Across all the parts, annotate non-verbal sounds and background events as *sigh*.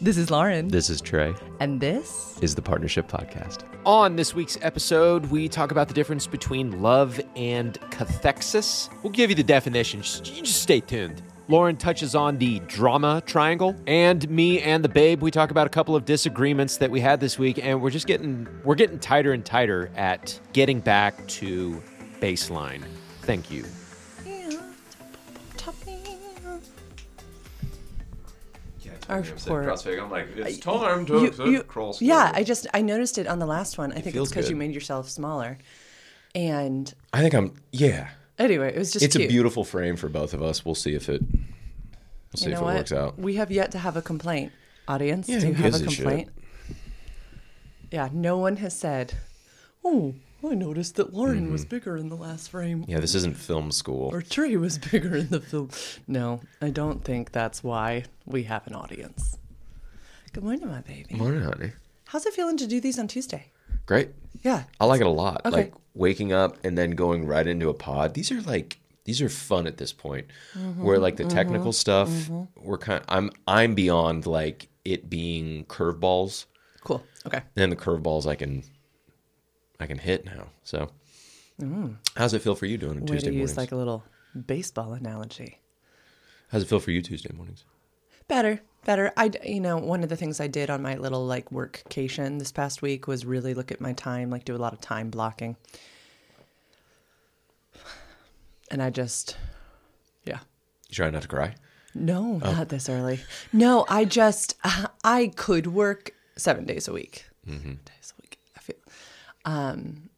This is Lauren. This is Trey. and this Is the Partnership Podcast. On this week's episode, we talk about the difference between love and cathexis. We'll give you the definition. Just, you just stay tuned. Lauren touches on the drama triangle, and me and the babe we talk about a couple of disagreements that we had this week, and we're just getting we're getting tighter and tighter at getting back to baseline. Thank you. Our poor- I'm like, it's You- you- yeah, I just I noticed it on the last one. I think it's because you made yourself smaller. And I think I'm. Yeah, anyway, it was just it's cute. a beautiful frame for both of us. We'll see if it. We'll see You if it what? works out. We have yet to have a complaint. Audience, Yeah, do you have a gives a complaint? Yeah, no one has said, "Oh, I noticed that Lauren was bigger in the last frame." Mm-hmm. Yeah, this isn't film school. Or Trey was bigger in the film. No, I don't think that's why we have an audience. Good morning, my baby. Good morning, honey. How's it feeling to do these on Tuesday? Great. Yeah. I like it a lot. Okay. Like waking up and then going right into a pod. These are like these are fun at this point. Mm-hmm, Where like the technical stuff, we're kind. of, I'm I'm beyond like it being curveballs. Cool. Okay. And then the curveballs I can I can hit now. So how's it feel for you doing Mm. Way Tuesday to use like a little baseball analogy. how's it feel for you Tuesday mornings? Better, better. I, you know, one of the things I did on my little like workcation this past week was really look at my time, like do a lot of time blocking. And I just, yeah. You trying not to cry? No, Oh. not this early. No, I just, I could work seven days a week. Mm-hmm. Seven days a week, I feel. Um,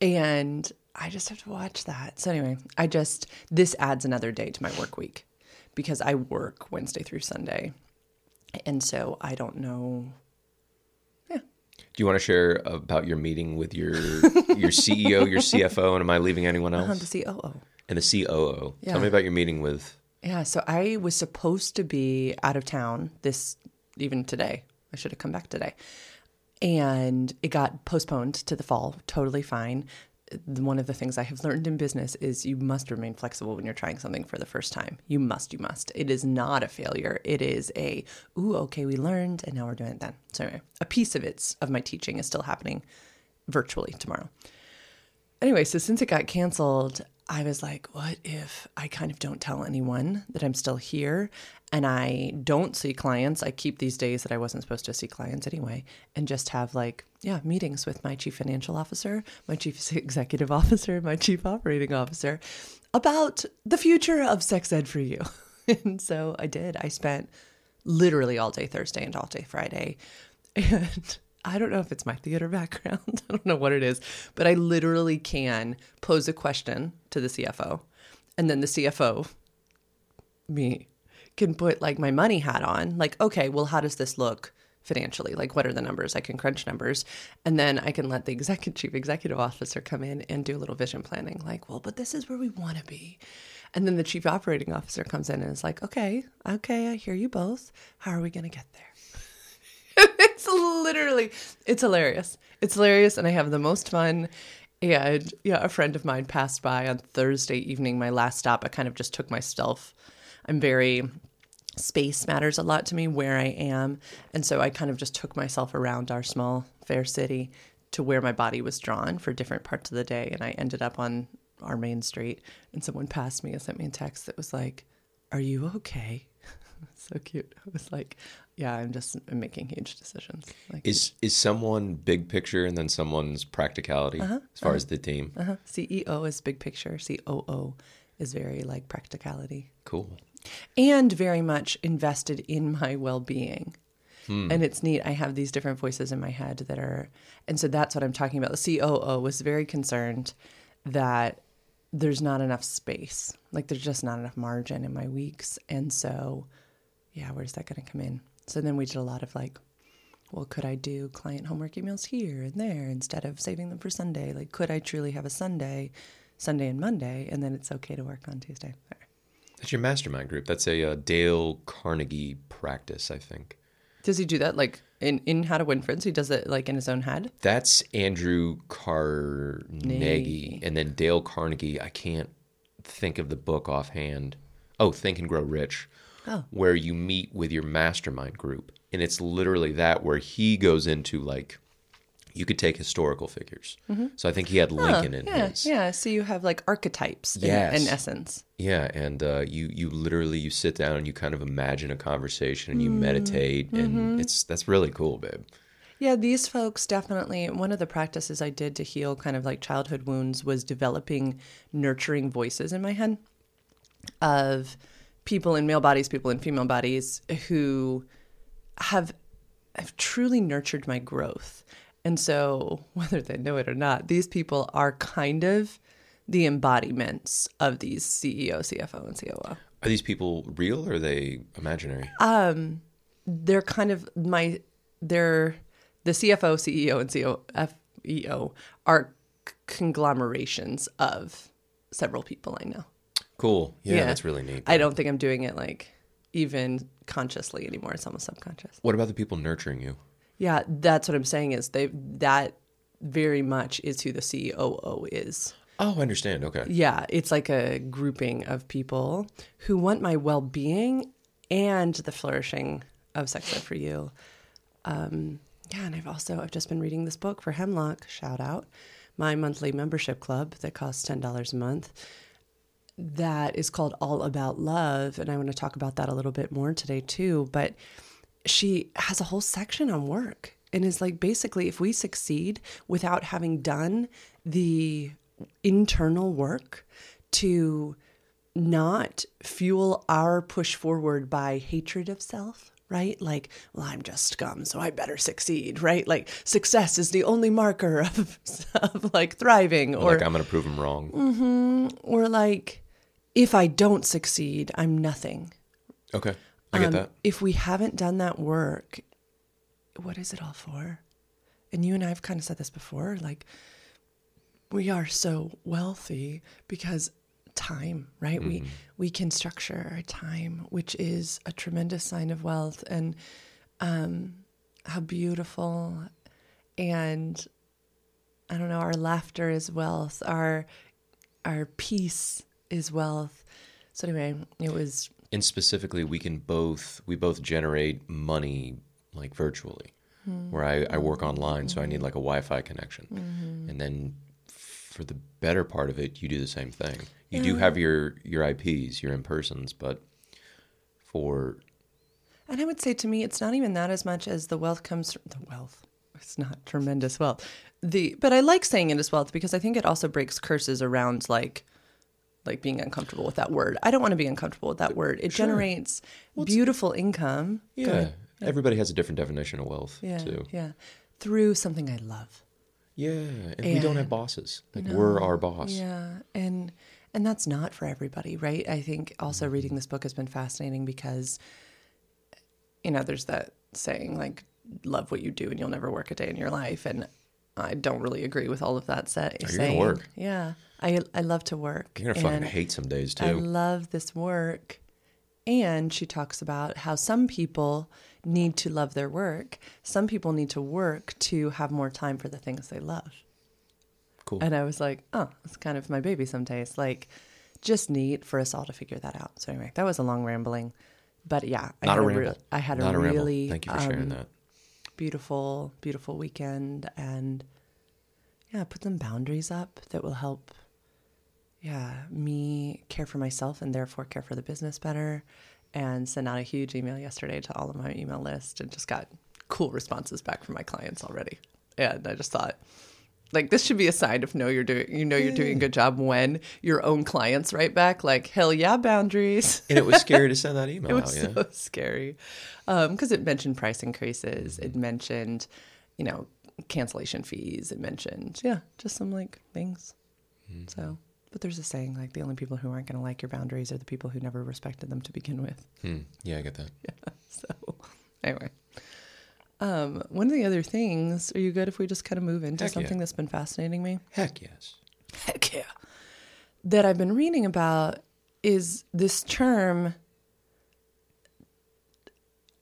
and I just have to watch that. So anyway, I just, this adds another day to my work week because I work Wednesday through Sunday. And so I don't know. Yeah. Do you want to share about your meeting with your your CEO, *laughs* your CFO, and am I leaving anyone else? Uh, the COO. and the COO. Yeah. Tell me about your meeting with. Yeah, so I was supposed to be out of town this even today. I should have come back today. And it got postponed to the fall. Totally fine. One of the things I have learned in business is you must remain flexible when you're trying something for the first time. You must, you must. It is not a failure. It is a, ooh, okay, we learned and now we're doing it then. So anyway, a piece of it's of my teaching is still happening virtually tomorrow anyway, so since it got canceled, I was like, what if I kind of don't tell anyone that I'm still here and I don't see clients? I keep these days that I wasn't supposed to see clients anyway and just have like, yeah, meetings with my chief financial officer, my chief *laughs* executive officer, my chief operating officer about the future of sex ed for you. *laughs* and so I did. I spent literally all day Thursday and all day Friday. *laughs* And I don't know if it's my theater background. I don't know what it is, but I literally can pose a question to the CFO. And then the CFO, me, can put like my money hat on. Like, okay, well, how does this look financially? Like, what are the numbers? I can crunch numbers. And then I can let the executive chief executive officer come in and do a little vision planning. Like, well, but this is where we want to be. And then the chief operating officer comes in and is like, okay, okay, I hear you both. How are we going to get there? *laughs* it's literally it's hilarious it's hilarious and i have the most fun and yeah a friend of mine passed by on thursday evening my last stop i kind of just took myself i'm very space matters a lot to me where i am. And so i kind of just took myself around our small fair city to where my body was drawn for different parts of the day. And i ended up on our main street and someone passed me and sent me a text that was like are you okay? *laughs* So cute. I was like yeah i'm just I'm making huge decisions. Like Is is someone big picture and then someone's practicality Uh-huh, as far as the team? uh-huh. ceo is big picture. Coo is very like practicality. Cool. And very much invested in my well-being. Hmm. And it's neat i have these different voices in my head that are and so that's what i'm talking about. The coo was very concerned that there's not enough space like there's just not enough margin in my weeks and so yeah where's that going to come in? So then we did a lot of like well could i do client homework emails here and there instead of saving them for sunday? Like could i truly have a sunday sunday and monday and then it's okay to work on tuesday That's your mastermind group. That's a uh, Dale Carnegie practice, I think. Does he do that like in, in How to Win Friends? He does it like in his own head? That's Andrew Carnegie, and then Dale Carnegie. I can't think of the book offhand. Oh, Think and Grow Rich Oh. where you meet with your mastermind group. And it's literally that where he goes into like, you could take historical figures. So I think he had Lincoln in Mm-hmm. yeah, his. yeah. So you have like archetypes in, Yes. in essence. Yeah, and uh, you you literally you sit down and you kind of imagine a conversation and you Mm-hmm. meditate and it's that's really cool, babe. Yeah, these folks definitely. One of the practices I did to heal kind of like childhood wounds was developing nurturing voices in my head of people in male bodies, people in female bodies who have have truly nurtured my growth. And so, *laughs* whether they know it or not, these people are kind of the embodiments of these CEO, CFO, and COO. Are these people real or are they imaginary? Um, they're kind of my they're the CFO, CEO, and COFEO are c- conglomerations of several people I know. cool. Yeah, that's really neat. I don't think I'm doing it like even consciously anymore. It's almost subconscious. what about the people nurturing you? Yeah, that's what I'm saying is they that very much is who the COO is. Oh, I understand. Okay. Yeah, it's like a grouping of people who want my well being and the flourishing of Sex Ed for You. Um, yeah, and I've also I've just been reading this book for Hemlock. Shout out my monthly membership club that costs ten dollars a month. That is called All About Love, and I want to talk about that a little bit more today too. But she has a whole section on work and is like basically if we succeed without having done the internal work to not fuel our push forward by hatred of self right like well i'm just scum so i better succeed right like success is the only marker of, *laughs* of like thriving Or or like I'm going to prove them wrong. mm-hmm, or like if i don't succeed i'm nothing Okay. I get um, that. If we haven't done that work, what is it all for? And you and I have kind of said this before like, we are so wealthy because time, right? We we can structure our time, which is a tremendous sign of wealth and um how beautiful and I don't know, our laughter is wealth, our our peace is wealth. So anyway, it was And specifically, we can both we both generate money like virtually. Hmm. Where I, I work online, so I need like a Wi-Fi connection, mm-hmm. and then for the better part of it, you do the same thing. You do have your your IPs, your in persons, but for And I would say to me, it's not even that as much as the wealth comes from the wealth. It's not tremendous wealth. The but I like saying it as wealth because I think it also breaks curses around like like being uncomfortable with that word. I don't want to be uncomfortable with that word. It generates beautiful income. yeah, everybody has a different definition of wealth Yeah. too. Yeah. Through something I love. Yeah, and, we don't have bosses. Like we're our boss. Yeah, and and that's not for everybody, right? I think also Mm-hmm. reading this book has been fascinating because you know, there's that saying like love what you do and you'll never work a day in your life and I don't really agree with all of that set Oh, gonna saying. work. Yeah. I I love to work. You're gonna fucking and hate some days too. I love this work. And she talks about how some people need to love their work. Some people need to work to have more time for the things they love. cool. And I was like, oh, it's kind of my baby some days. Like, just neat for us all to figure that out. So anyway, that was a long rambling, but yeah, I Not had a a, real, ramble. I had Not a a ramble. really Thank you for sharing um, that. beautiful, beautiful weekend, and yeah, put some boundaries up that will help. Yeah, me care for myself and therefore care for the business better, and sent out a huge email yesterday to all of my email list, and just got cool responses back from my clients already. And I just thought, like this should be a sign of know you're doing you know you're doing a good job when your own clients write back like hell yeah boundaries And it was scary to send that *laughs* email it out. was Yeah. so scary um, because it mentioned price increases it mentioned you know cancellation fees it mentioned yeah just some like things hmm. so but there's a saying like the only people who aren't going to like your boundaries are the people who never respected them to begin with Hmm. Yeah, I get that. *laughs* so anyway um, one of the other things are you good if we just kind of move into Heck yeah. something that's been fascinating me Heck yes. heck yeah, that I've been reading about is this term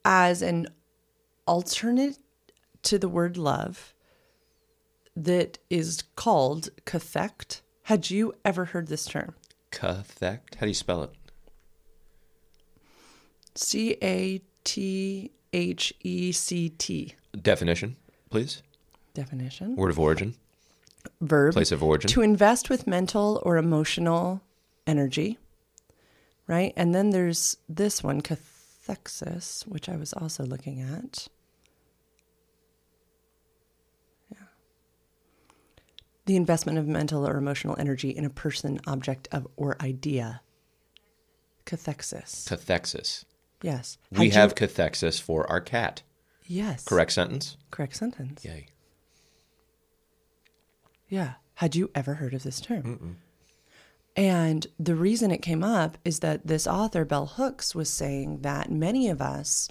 as an alternate to the word love that is called cathect. Had you ever heard this term? Cathect. How do you spell it? C A T H E C T. Definition, please. Definition. Word of origin, Verb. place of origin. To invest with mental or emotional energy. Right? And then there's this one, cathexis, which I was also looking at. The investment of mental or emotional energy in a person, object, of, or idea. Cathexis. Cathexis. Yes. We you- have cathexis for our cat. Yes. Correct sentence? Correct sentence. Yay. Yeah. Had you ever heard of this term? And the reason it came up is that this author, Bell Hooks, was saying that many of us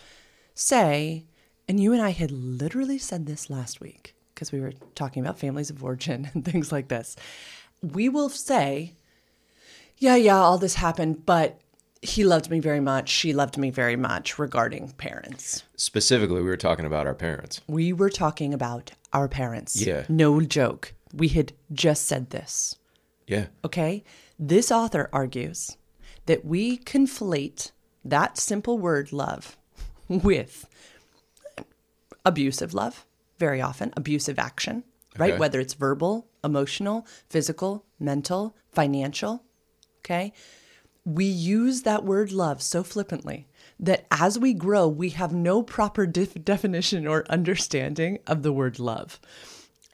say, and you and I had literally said this last week because we were talking about families of origin *laughs* and things like this. We will say, yeah, yeah, all this happened, but he loved me very much. She loved me very much regarding parents. Specifically, we were talking about our parents. We were talking about our parents. Yeah. No joke. We had just said this. Yeah. Okay? This author argues that we conflate that simple word love *laughs* with abusive love, very often, abusive action, right? Okay. Whether it's verbal, emotional, physical, mental, financial. Okay? We use that word love so flippantly that as we grow, we have no proper def- definition or understanding of the word love.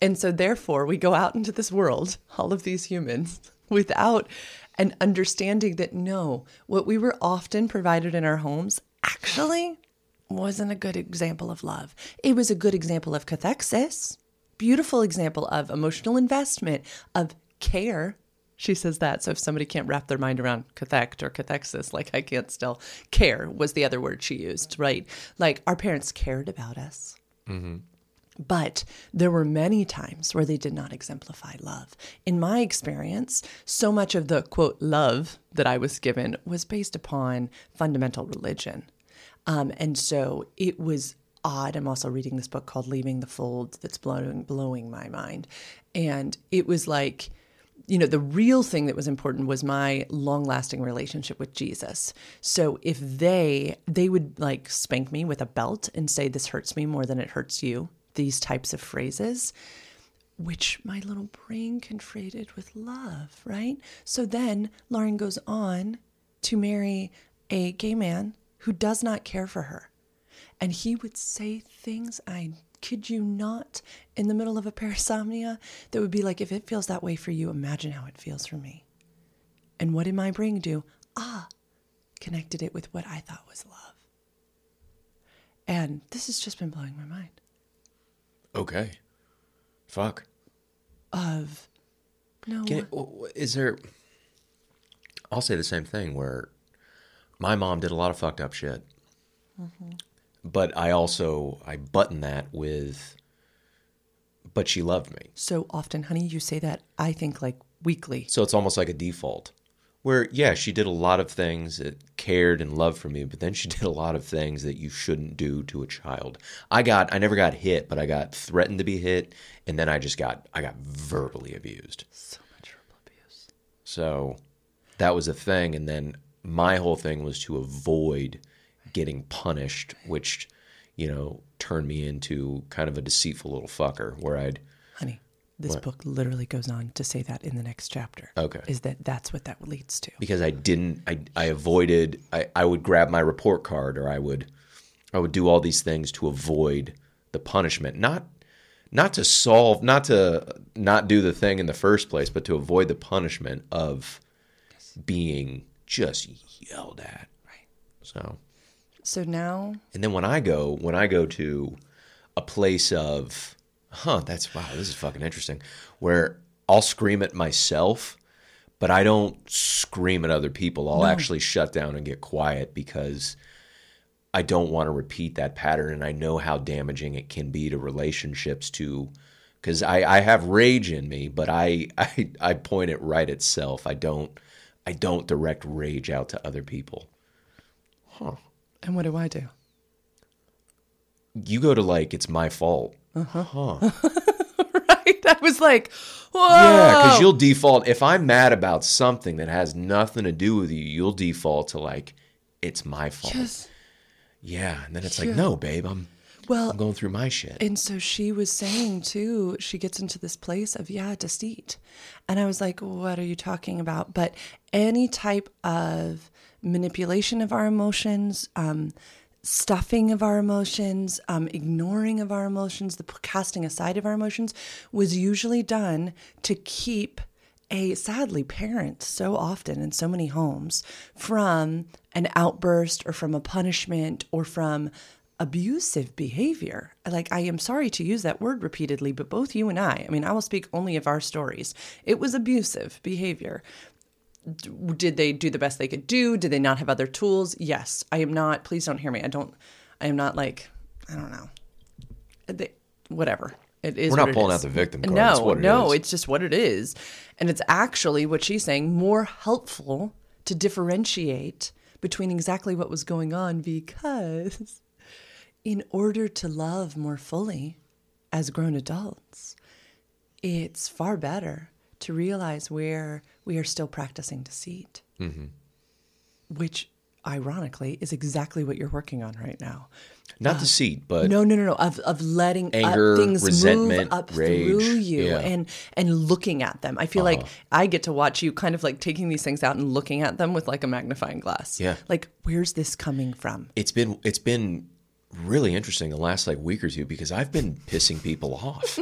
And so, therefore, we go out into this world, all of these humans, *laughs* without an understanding that no, what we were often provided in our homes actually wasn't a good example of love. It was a good example of cathexis, beautiful example of emotional investment, of care. She says that. So if somebody can't wrap their mind around cathect or cathexis, like I can't still, care was the other word she used, right? Like our parents cared about us. Mm-hmm. But there were many times where they did not exemplify love. In my experience, so much of the quote love that I was given was based upon fundamental religion. Um, and so it was odd. I'm also reading this book called Leaving the Fold that's blowing, blowing my mind. And it was like, you know, the real thing that was important was my long lasting relationship with Jesus. So if they, they would like spank me with a belt and say, this hurts me more than it hurts you, these types of phrases, which my little brain conflated with love, right? So then Lauren goes on to marry a gay man who does not care for her. And he would say things, I kid you not, in the middle of a parasomnia that would be like, if it feels that way for you, imagine how it feels for me. And what did my brain do? Ah, connected it with what I thought was love. And this has just been blowing my mind Okay. Fuck. of no. Can it, w- w- is there? I'll say the same thing. Where my mom did a lot of fucked up shit, mm-hmm. but I also I button that with. But she loved me, so often, honey, you say that, I think like weekly. so it's almost like a default. Where yeah, she did a lot of things that cared and loved for me, but then she *laughs* did a lot of things that you shouldn't do to a child. I got I never got hit, but I got threatened to be hit, and then I just got I got verbally abused. So much verbal abuse. So that was a thing. And then my whole thing was to avoid getting punished, which, you know, turned me into kind of a deceitful little fucker where I'd, Honey, this book literally goes on to say that in the next chapter. Okay. Is that that's what that leads to. because I didn't, I, I avoided, I, I would grab my report card or I would, I would do all these things to avoid the punishment, not, not to solve, not to not do the thing in the first place, but to avoid the punishment of being just yelled at. Right. So. So now, And then when I go, when I go to a place of, huh, that's wow, this is fucking interesting, where I'll scream at myself, but I don't scream at other people. I'll actually shut down and get quiet because I don't want to repeat that pattern, and I know how damaging it can be to relationships. To because I, I have rage in me, but I, *laughs* I I point it right at self. I don't I don't direct rage out to other people. Huh. And what do I do? You go to like it's my fault. Uh-huh. Huh. *laughs* right? I was like, whoa. Yeah, because you'll default. If I'm mad about something that has nothing to do with you, you'll default to like, it's my fault. Yes. Yeah, and then it's like, no, babe, I'm Well, I'm going through my shit. And so she was saying too, she gets into this place of, yeah, deceit. And I was like, what are you talking about? But any type of manipulation of our emotions, um, stuffing of our emotions, um, ignoring of our emotions, the casting aside of our emotions was usually done to keep a sadly parents so often in so many homes from an outburst or from a punishment or from abusive behavior. Like, I am sorry to use that word repeatedly, but both you and I, I mean, I will speak only of our stories. It was abusive behavior. Did they do the best they could do? Did they not have other tools? Yes. I am not, please don't hear me. I don't, I am not like, I don't know. Uh, they, whatever. It is We're not pulling out the victim card. No, It's it no, it's just what it is. And it's actually what she's saying more helpful to differentiate between exactly what was going on because in order to love more fully as grown adults, it's far better to realize where we are still practicing deceit, Mm-hmm. which ironically is exactly what you're working on right now. Not deceit, but No, no, no, no. Of of letting Anger, things resentment, move up rage, through you yeah. Uh-huh. and and looking at them. I feel like I get to watch you kind of like taking these things out and looking at them with like a magnifying glass. Yeah. Like, where's this coming from? it's been it's been really interesting the last like week or two because I've been pissing people off.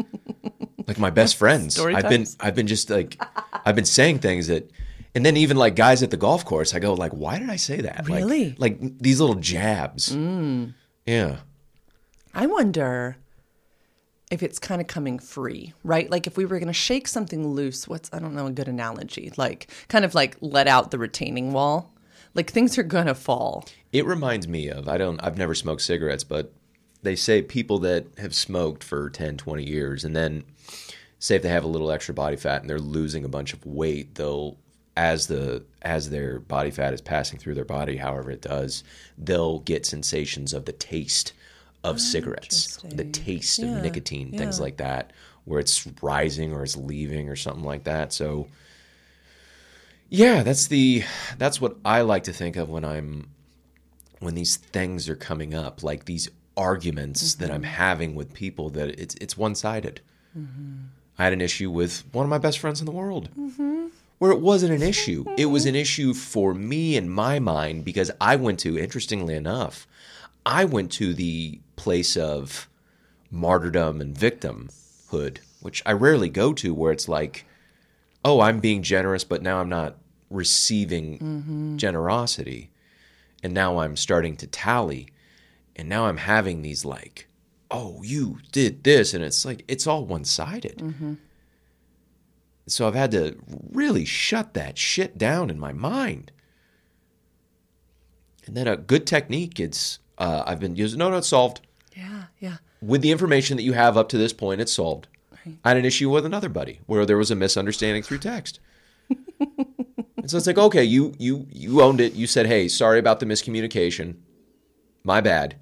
*laughs* like my best friends. Story I've been. I've been just like I've been saying things that and then even like guys at the golf course, I go like, why did I say that? Really? Mm. Like, these little jabs. Yeah. I wonder if it's kind of coming free, right? Like if we were going to shake something loose, what's I don't know a good analogy, like kind of like let out the retaining wall. Like things are going to fall. It reminds me of I don't I've never smoked cigarettes, but they say people that have smoked for 10, 20 years and then say if they have a little extra body fat and they're losing a bunch of weight, they'll as the as their body fat is passing through their body, however it does, they'll get sensations of the taste of oh, cigarettes, the taste Yeah, of nicotine, things like that, where it's rising or it's leaving or something like that. So yeah, that's the that's what I like to think of when I'm when these things are coming up, like these arguments that I'm mm-hmm. having with people that it's it's one sided. Mm-hmm. I had an issue with one of my best friends in the world. Mm-hmm. Where it wasn't an issue. It was an issue for me in my mind because I went to, interestingly enough, I went to the place of martyrdom and victimhood, which I rarely go to, where it's like, oh, I'm being generous, but now I'm not receiving generosity. And now I'm starting to tally. And now I'm having these like, oh, you did this. And it's like, it's all one sided. So I've had to really shut that shit down in my mind. And then a good technique, it's, uh, I've been using, no, no, it's solved Yeah, yeah. with the information that you have up to this point, it's solved. I had an issue with another buddy where there was a misunderstanding through text. *laughs* and so it's like, okay, you you you owned it. You said, "Hey, sorry about the miscommunication. My bad."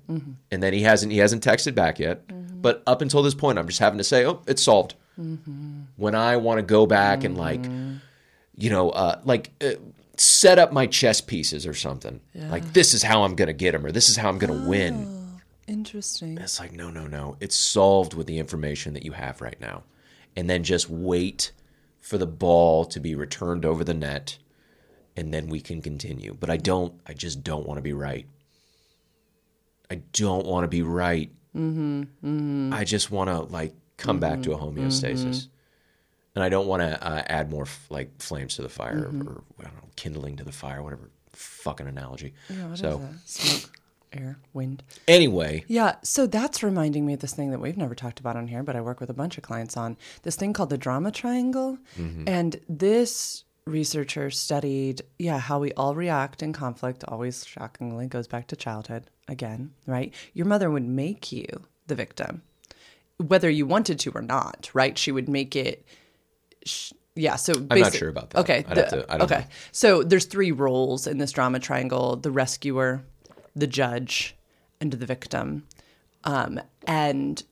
And then he hasn't he hasn't texted back yet. But up until this point, I'm just having to say, "Oh, it's solved." When I want to go back and like, you know, uh, like uh, set up my chess pieces or something. Like this is how I'm gonna get him, or this is how I'm gonna win. Interesting. It's like, no, no, no. It's solved with the information that you have right now. And then just wait for the ball to be returned over the net and then we can continue. But I don't, I just don't want to be right. I don't want to be right. Mm-hmm, mm-hmm. I just want to like come back to a mm-hmm, homeostasis. And I don't want to uh, add more f- like flames to the fire or, I don't know, kindling to the fire, whatever fucking analogy. Yeah, what so? Smoke, air, wind. anyway, Yeah, so that's reminding me of this thing that we've never talked about on here, but I work with a bunch of clients on this thing called the drama triangle. Mm-hmm. And this researcher studied, yeah, how we all react in conflict, always shockingly goes back to childhood again, right? Your mother would make you the victim, whether you wanted to or not, right? She would make it. sh- Yeah, so i'm not sure about that. Okay, the- to- I don't okay. know. So there's three roles in this drama triangle: the rescuer, the judge, and the victim. Um, and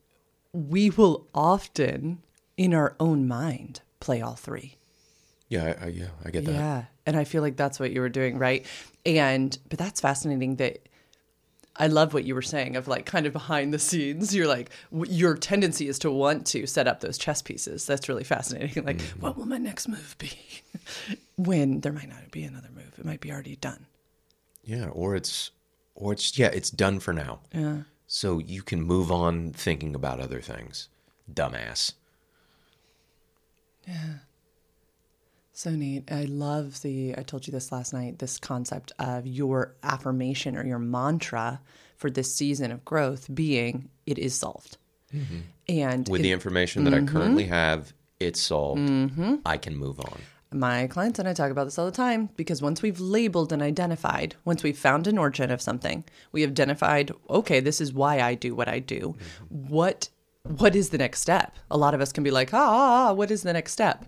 we will often, in our own mind, play all three. yeah, I, I, yeah, I get that. Yeah. And I feel like that's what you were doing, right? And, but that's fascinating that I love what you were saying of like kind of behind the scenes. You're like, your tendency is to want to set up those chess pieces. That's really fascinating. *laughs* Like, what will my next move be? *laughs* when there might not be another move, it might be already done. Yeah, or it's or it's yeah, it's done for now. Yeah. So you can move on thinking about other things. Dumbass. Yeah. So neat. I love the, I told you this last night, this concept of your affirmation or your mantra for this season of growth being, it is solved. Mm-hmm. And With it- the information that I mm-hmm. currently have, it's solved. Mm-hmm. I can move on. My clients and I talk about this all the time because once we've labeled and identified, once we've found an origin of something, we have identified, okay, this is why I do what I do. What what is the next step? A lot of us can be like, ah, ah, ah, what is the next step?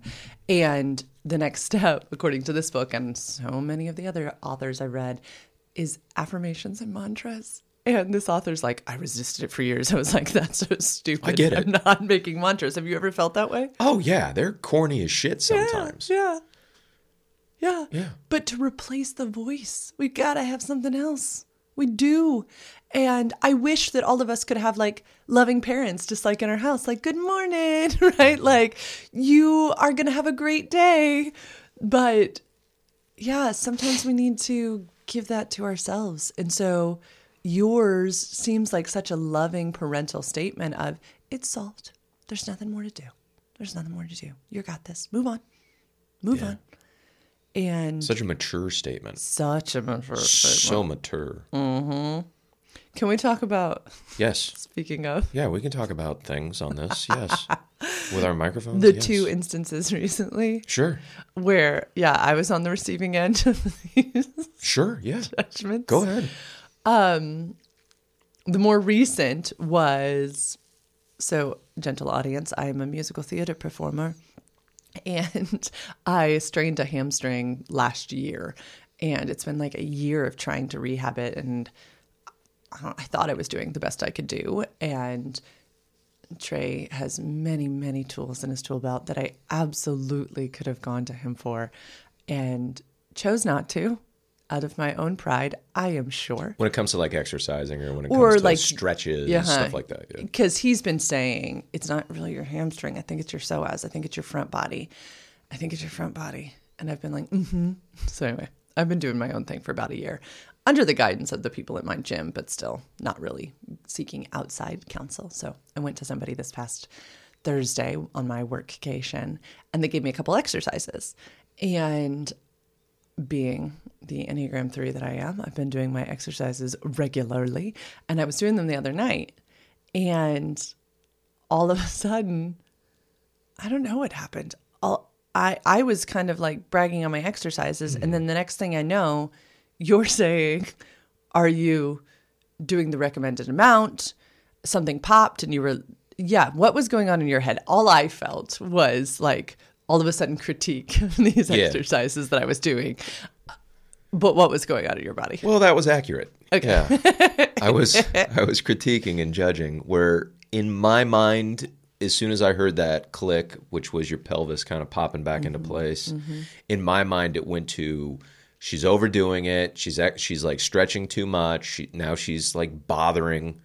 And the next *laughs* step, according to this book and so many of the other authors I read, is affirmations and mantras. And this author's like, I resisted it for years. *laughs* I was like, that's so stupid. I get it. I'm not making mantras. Have you ever felt that way? Oh yeah, they're corny as shit sometimes. Yeah. Yeah. Yeah. But to replace the voice, we got to have something else. We do. And I wish that all of us could have like loving parents, just like in our house, like, good morning, *laughs* right? Mm-hmm. Like, you are going to have a great day. But yeah, sometimes we need to give that to ourselves. And so yours seems like such a loving parental statement of it's solved. There's nothing more to do. There's nothing more to do. You got this. Move on. Move Yeah. on. And Such a mature statement. such a mature So mature. Mm-hmm. Can we talk about Yes. speaking of Yeah, we can talk about things on this. Yes. *laughs* With our microphones. the yes. two instances *laughs* recently Sure. where yeah, I was on the receiving end of these Sure. Yeah. *laughs* judgments. Go ahead. Um, the more recent was so gentle audience, I am a musical theater performer and *laughs* I strained a hamstring last year and it's been like a year of trying to rehab it and I I thought I was doing the best I could do and Trey has many, many tools in his tool belt that I absolutely could have gone to him for and chose not to out of my own pride, I am sure. When it comes to like exercising or when it Or, comes to like- stretches, Yeah. stuff like that. Yeah. Because he's been saying it's not really your hamstring. I think it's your psoas. I think it's your front body. I think it's your front body. And I've been like, mm-hmm. So anyway, I've been doing my own thing for about a year under the guidance of the people at my gym, but still not really seeking outside counsel. So I went to somebody this past Thursday on my workcation and they gave me a couple exercises. And being the Enneagram 3 that I am, I've been doing my exercises regularly. And I was doing them the other night. And all of a sudden, I don't know what happened. All, I, I was kind of like bragging on my exercises. And then mm-hmm. the next thing I know, you're *laughs* saying, Are you doing the recommended amount? Something popped and you were, yeah, what was going on in your head? All I felt was like all of a sudden critique *laughs* of these Yeah. exercises that I was doing. But what was going on in your body? Well, that was accurate. Okay. Yeah. I was *laughs* I was critiquing and judging where in my mind as soon as I heard that click, which was your pelvis kind of popping back into mm-hmm. place, mm-hmm. in my mind it went to she's overdoing it. She's she's like stretching too much. She, now she's like bothering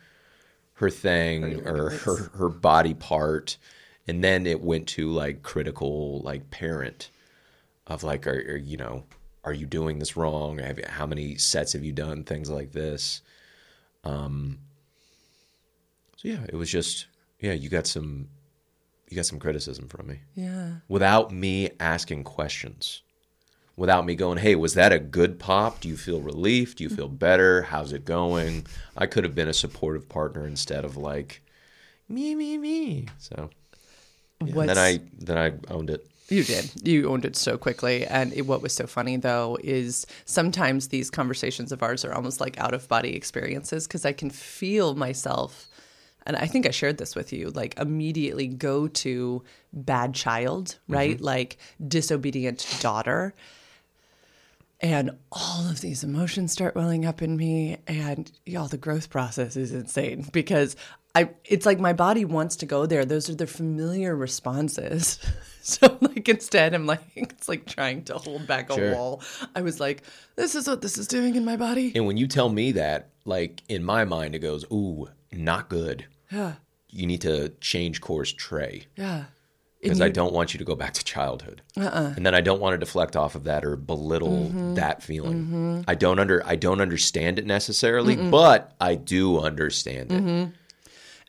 her thing or her her body part, and then it went to like critical like parent of like are, are you know are you doing this wrong? Have, you- how many sets have you done? Things like this. Um so yeah it was just yeah you got some you got some criticism from me. Yeah. without me asking questions. Without me going hey was that a good pop? Do you feel relief? Do you feel better? How's it going? I could have been a supportive partner instead of like me me me. So yeah, then i then i owned it You did. You owned it so quickly. And it, what was so funny, though, is sometimes these conversations of ours are almost like out of body experiences because I can feel myself. And I think I shared this with you like, immediately go to bad child, mm-hmm. right? Like, disobedient daughter. and all of these emotions start welling up in me and y'all the growth process is insane because I it's like my body wants to go there. Those are the familiar responses. *laughs* So like instead I'm like *laughs* it's like trying to hold back a Sure. wall. I was like, this is what this is doing in my body. And when you tell me that, like in my mind, it goes, "Ooh, not good." Yeah. You need to change course, Trey. Yeah. because I don't want you to go back to childhood. Uh-uh. And then I don't want to deflect off of that or belittle Mm-hmm. that feeling. I don't under I don't understand it necessarily, but I do understand it. Mm-hmm.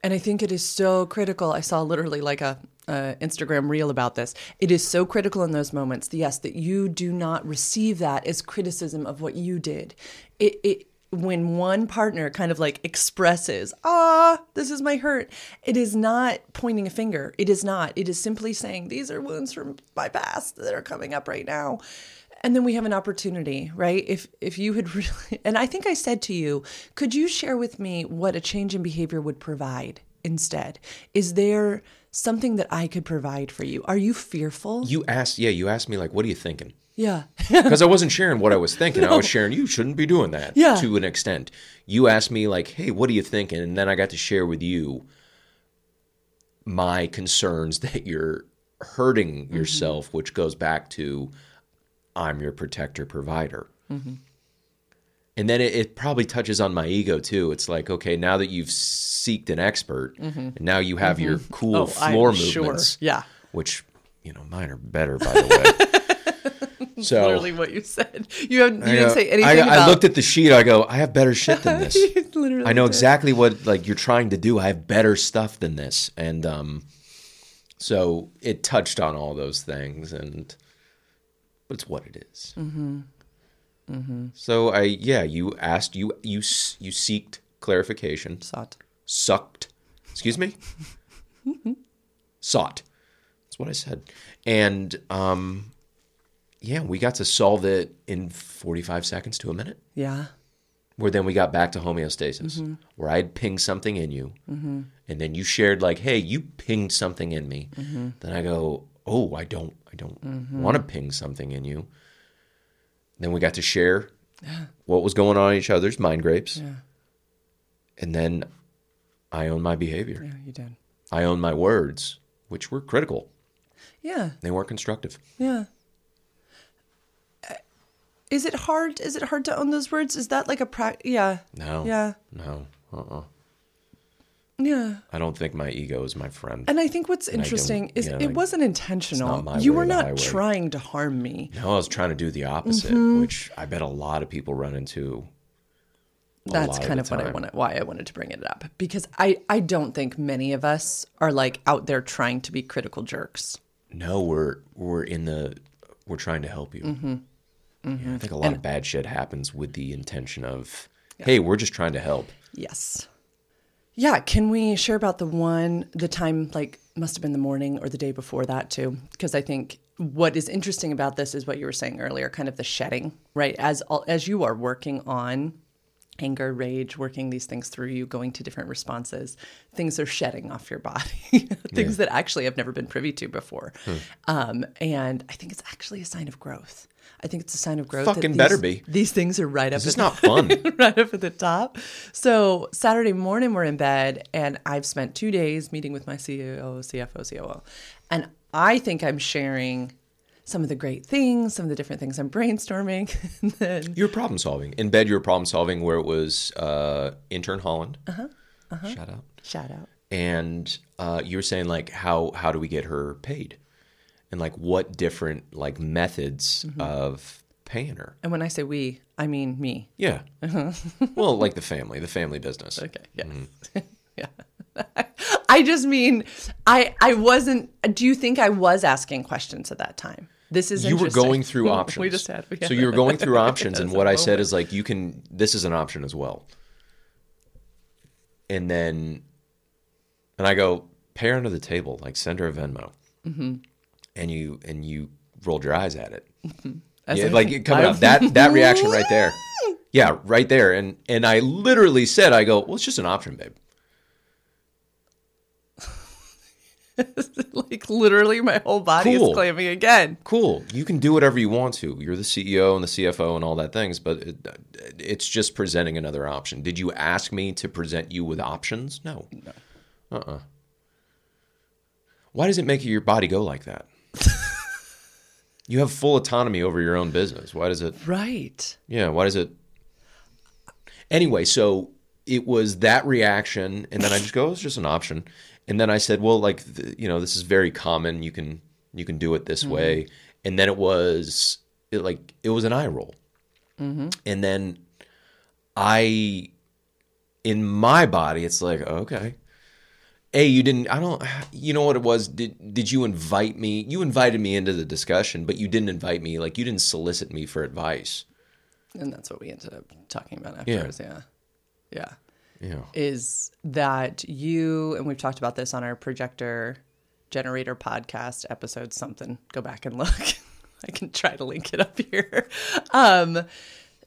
And I think it is so critical. I saw literally like a, Instagram reel about this. It is so critical in those moments, yes, that you do not receive that as criticism of what you did. It, it when one partner kind of like expresses, ah, this is my hurt, it is not pointing a finger. It is not. It is simply saying, these are wounds from my past that are coming up right now and then we have an opportunity right if if you had *laughs* really and i think i said to you could you share with me what a change in behavior would provide instead is there something that i could provide for you are you fearful You asked, yeah, you asked me like, "What are you thinking?" yeah *laughs* Because I wasn't sharing what I was thinking. I was sharing you shouldn't be doing that Yeah. to an extent. You asked me like, "Hey, what are you thinking?" And then I got to share with you my concerns *laughs* that you're hurting Mm-hmm. yourself, which goes back to I'm your protector provider. Mm-hmm. And then it, it probably touches on my ego too. It's like, okay, now that you've seeked an expert, and now you have your cool Oh, I'm floor sure. movements, Yeah. which you know mine are better by the way. *laughs* *laughs* so literally what you said you, have, you didn't go- say anything I, about I looked at the sheet. I go, I have better shit than *laughs* this. Literally I know did. exactly what like you're trying to do. I have better stuff than this, and um, so it touched on all those things, and but it's what it is. Mm-hmm. Mm-hmm. So I yeah, you asked you you you seeked clarification, Sought. sucked, excuse me, *laughs* sought. That's what I said, and um, yeah, we got to solve it in 45 seconds to a minute yeah where then we got back to homeostasis, where I'd pinged something in you, and then you shared like, "Hey, you pinged something in me." Then I go, "Oh, I don't, I don't want to ping something in you." Then we got to share what was going on in each other's mind grapes, yeah and then I own my behavior. yeah you did I own my words, which were critical. yeah They weren't constructive. Yeah. Uh, Is it hard? Is it hard to own those words? Is that like a pra? Yeah. No. Yeah. No. Uh-uh. Yeah. I don't think my ego is my friend. And I think what's don't- interesting is yeah, it like, wasn't intentional. you were not trying to harm me. No, I was trying to do the opposite, Mm-hmm. which I bet a lot of people run into. That's kind the of what I wanted. Why I wanted to bring it up because I I don't think many of us are like out there trying to be critical jerks. No, we're we're in the we're trying to help you. Mm-hmm. Yeah, I think a lot of bad shit happens with the intention of, hey, we're just trying to help. Yes. Yeah, can we share about the one the time like must have been the morning or the day before that too? Because I think what is interesting about this is what you were saying earlier, kind of the shedding, right? As as you are working on anger, rage, working these things through you, going to different responses, things are shedding off your body, *laughs* things that actually I've never been privy to before. Hmm. Um, and I think it's actually a sign of growth. I think it's a sign of growth. Fucking these- better be. These things are right up. This is at- not fun. *laughs* right up at the top. So Saturday morning, we're in bed, and I've spent two days meeting with my CEO, CFO, COO, and I think I'm sharing some of the great things, some of the different things I'm brainstorming. *laughs* and then, You're problem solving. In bed, You're problem solving where it was uh, intern Holland. Uh-huh. Shout out. shout out. And uh, you were saying like how how do we get her paid, and like what different like methods Mm-hmm. of paying her. And when I say we, I mean me. Yeah. *laughs* well, like the family, the family business. Okay. Yes. Mm-hmm. *laughs* yeah. *laughs* I just mean, I I wasn't. Do you think I was asking questions at that time? This is you were going through options. we just had. so you were going through options, and what I said is like, you can. This is an option as well. And then, and I go, pay her under the table, like send her a Venmo, mm-hmm. And you and you rolled your eyes at it. *laughs* Yeah, like it coming out that that reaction right there. *laughs* Yeah, right there, and and I literally said, I go, well, it's just an option, babe. *laughs* like literally my whole body Cool. is claiming again. Cool. You can do whatever you want to. You're the CEO and the CFO and all that things, but it, it's just presenting another option. Did you ask me to present you with options? No. No. Uh-uh. Why does it make your body go like that? You have full autonomy over your own business. Why does it Right. Yeah, why does it? Anyway, so it was that reaction, and then I just go, oh, "It's just an option." And then I said, "Well, like you know, this is very common. You can you can do it this mm-hmm. way." And then it was it like it was an eye roll, mm-hmm. and then I, in my body, it's like oh, okay. A, you didn't. I don't. You know what it was? Did did you invite me? You invited me into the discussion, but you didn't invite me. Like you didn't solicit me for advice. And that's what we ended up talking about afterwards. Yeah. Yeah. Yeah. Is that you, and we've talked about this on our projector generator podcast episode, something. Go back and look. *laughs* I can try to link it up here. *laughs* Um,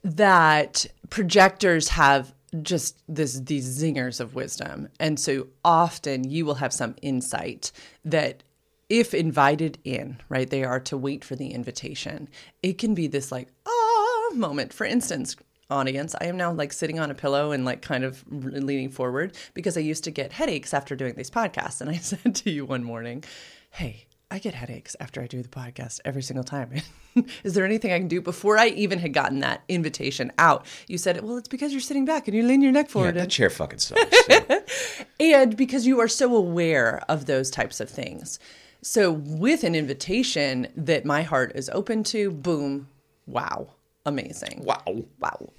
that projectors have just this these zingers of wisdom. And so often you will have some insight that if invited in right they are to wait for the invitation it can be this like ah moment. For instance audience i am now like sitting on a pillow and like kind of leaning forward because i used to get headaches after doing these podcasts. And i *laughs* said to you one morning hey I get headaches after I do the podcast every single time. *laughs* Is there anything I can do before I even had gotten that invitation out? You said, "Well, it's because you're sitting back and you lean your neck Yeah, forward." that and, chair fucking sucks. Yeah. *laughs* and because you are so aware of those types of things. So, with an invitation that my heart is open to, boom, wow, amazing. wow. Wow.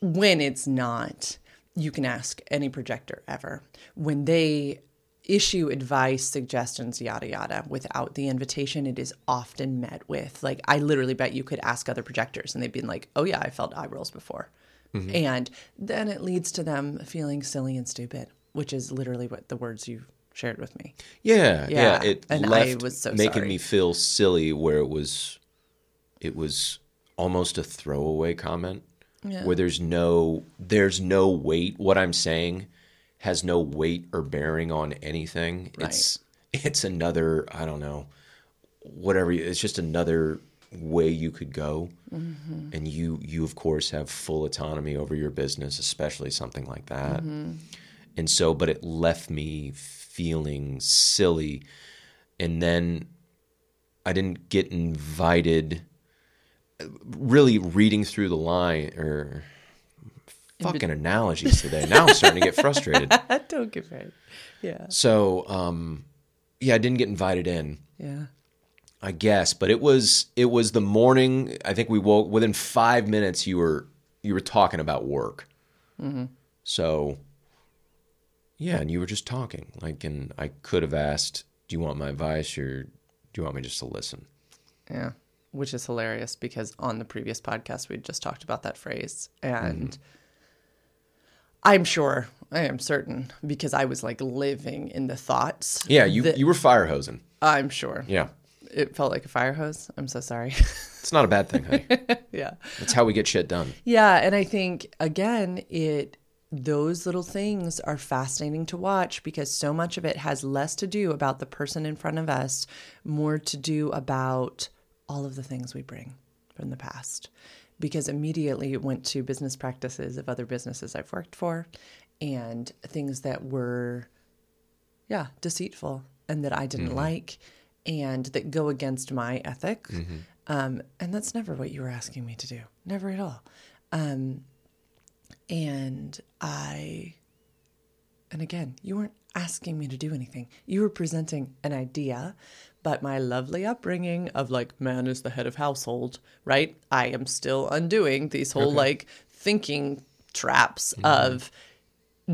When it's not, you can ask any projector ever. When they issue advice, suggestions, yada, yada, without the invitation, it is often met with, like, I literally bet you could ask other projectors and they'd be like, oh, yeah, I felt eye rolls before. Mm-hmm. And then it leads to them feeling silly and stupid, which is literally what the words you shared with me. Yeah, Yeah, yeah. It and I left was so making sorry. me feel silly where it was it was almost a throwaway comment Yeah. where there's no there's no weight. What I'm saying has no weight or bearing on anything. It's it's another, I don't know, whatever you- it's just another way you could go. Mm-hmm. And you you of course have full autonomy over your business, especially something like that. Mm-hmm. And so, but it left me feeling silly. And then I didn't get invited. Really reading through the line or fucking analogies today. Now I'm starting to get frustrated. *laughs* Don't get right. Yeah. So, um, yeah, I didn't get invited in. Yeah. I guess, but it was it was the morning. I think we woke within five minutes. You were you were talking about work. So, yeah, and you were just talking like, and I could have asked, "Do you want my advice, or do you want me just to listen?" Yeah. Which is hilarious because on the previous podcast, we just talked about that phrase. And I'm sure, I am certain, because I was like living in the thoughts. Yeah, you that- you were fire hosing. I'm sure. Yeah, It felt like a fire hose. I'm so sorry. *laughs* it's not a bad thing. Honey. yeah. That's how we get shit done. Yeah, and I think again, it those little things are fascinating to watch because so much of it has less to do about the person in front of us, more to do about all of the things we bring from the past. Because immediately it went to business practices of other businesses I've worked for and things that were yeah, deceitful and that I didn't like and that go against my ethic. Um, and that's never what you were asking me to do. Never at all. Um, and I, and again, you weren't asking me to do anything. You were presenting an idea, but my lovely upbringing of like, man is the head of household, right? I am still undoing these whole like thinking traps mm-hmm. of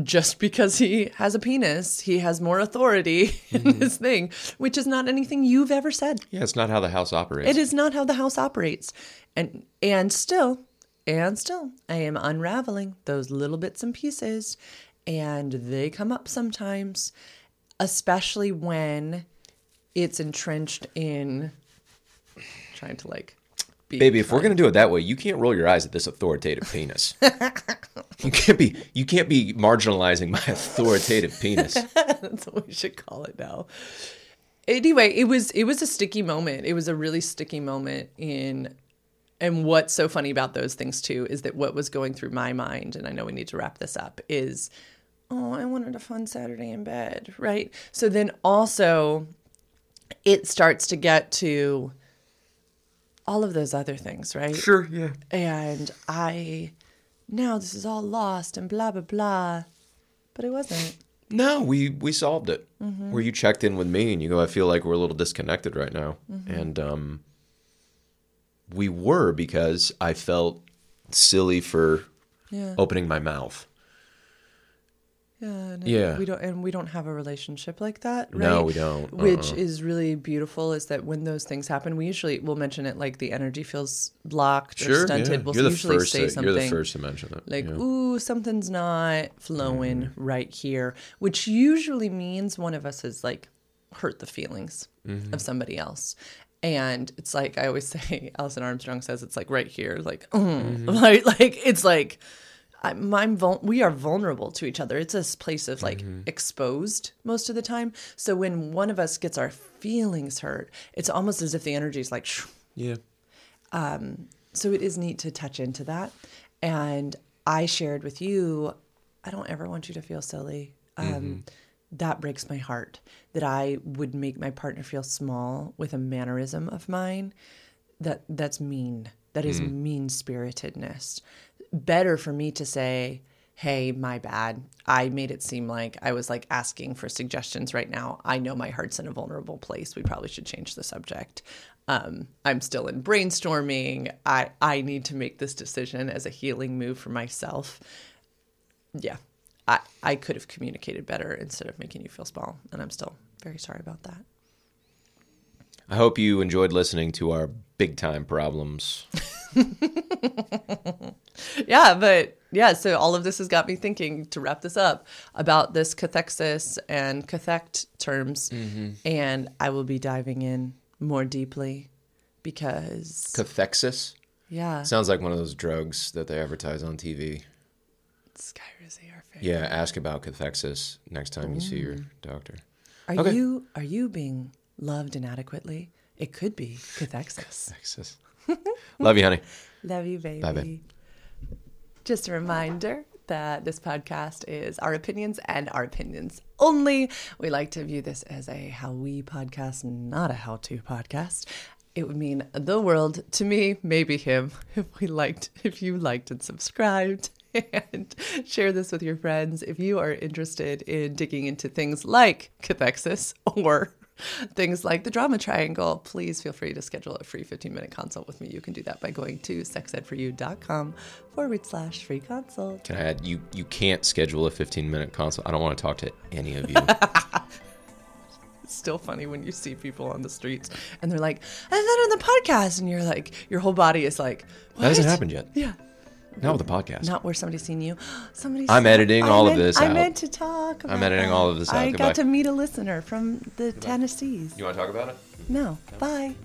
just because he has a penis, he has more authority *laughs* in mm-hmm. this thing, which is not anything you've ever said. Yeah, it's not how the house operates. It is not how the house operates. And and still, and still, I am unraveling those little bits and pieces and they come up sometimes, especially when it's entrenched in trying to like be Baby, if we're gonna do it that way, you can't roll your eyes at this authoritative penis. you can't be you can't be marginalizing my authoritative penis. *laughs* That's what we should call it now. anyway, it was it was a sticky moment. It was a really sticky moment in and what's so funny about those things too is that what was going through my mind and I know we need to wrap this up is oh, I wanted a fun Saturday in bed, right? So then also it starts to get to all of those other things, right? Sure, yeah. And I now this is all lost and blah blah blah. But it wasn't. No, we we solved it. Where you checked in with me and you go, I feel like we're a little disconnected right now, and um, we were because I felt silly for Yeah. opening my mouth. Yeah, and Yeah. we don't, and we don't have a relationship like that, right? No, we don't. Which Uh-uh. is really beautiful. Is that when those things happen, we usually will mention it like the energy feels blocked or stunted. yeah. We'll you're usually say something you're the first to mention that. like, yeah. Mm-hmm. "Ooh, something's not flowing right here," which usually means one of us has like hurt the feelings Mm-hmm. of somebody else. And it's like I always *laughs* say, Alison Armstrong says it's like right here, like, mm. *laughs* like, like it's like I'm, I'm vul- we are vulnerable to each other. It's this place of like mm-hmm. exposed most of the time. So when one of us gets our feelings hurt, it's almost as if the energy is like, shoo, yeah. Um, so it is neat to touch into that. And I shared with you, I don't ever want you to feel silly. Um, mm-hmm. That breaks my heart that I would make my partner feel small with a mannerism of mine. That that's mean. That is mm-hmm. mean spiritedness. Better for me to say, "Hey, my bad. I made it seem like I was like asking for suggestions right now. I know my heart's in a vulnerable place. We probably should change the subject. Um, I'm still in brainstorming. I I need to make this decision as a healing move for myself. Yeah, I I could have communicated better instead of making you feel small, and I'm still very sorry about that. I hope you enjoyed listening to our big time problems. *laughs* Yeah, but yeah, so all of this has got me thinking to wrap this up about this cathexis and cathect terms, mm-hmm. and I will be diving in more deeply because Cathexis yeah, sounds like one of those drugs that they advertise on TV. Skyrizi, our favorite. Yeah, ask about cathexis next time you see your doctor. Are Okay. you are you being loved inadequately? It could be cathexis. Cathexis. *laughs* Love you, honey. Love you, baby. Bye-bye. Just a reminder that this podcast is our opinions and our opinions only. We like to view this as a how we podcast, not a how to podcast. It would mean the world to me, maybe him, *laughs* if we liked, if you liked and subscribed *laughs* and share this with your friends. If you are interested in digging into things like cathexis or things like the drama triangle, please feel free to schedule a free 15 minute consult with me. You can do that by going to sexedforyou.com forward slash free consult. Can I add you? You can't schedule a 15 minute consult. I don't want to talk to any of you. *laughs* It's still funny when you see people on the streets and they're like, I said on the podcast. And you're like, your whole body is like, that hasn't happened yet. Yeah. Not with the podcast. Not where somebody's seen you. *gasps* Somebody. I'm editing I all of this I out. meant to talk. About I'm editing that. all of this out. I Goodbye. got to meet a listener from the Tennessees. You want to talk about it? No. Bye.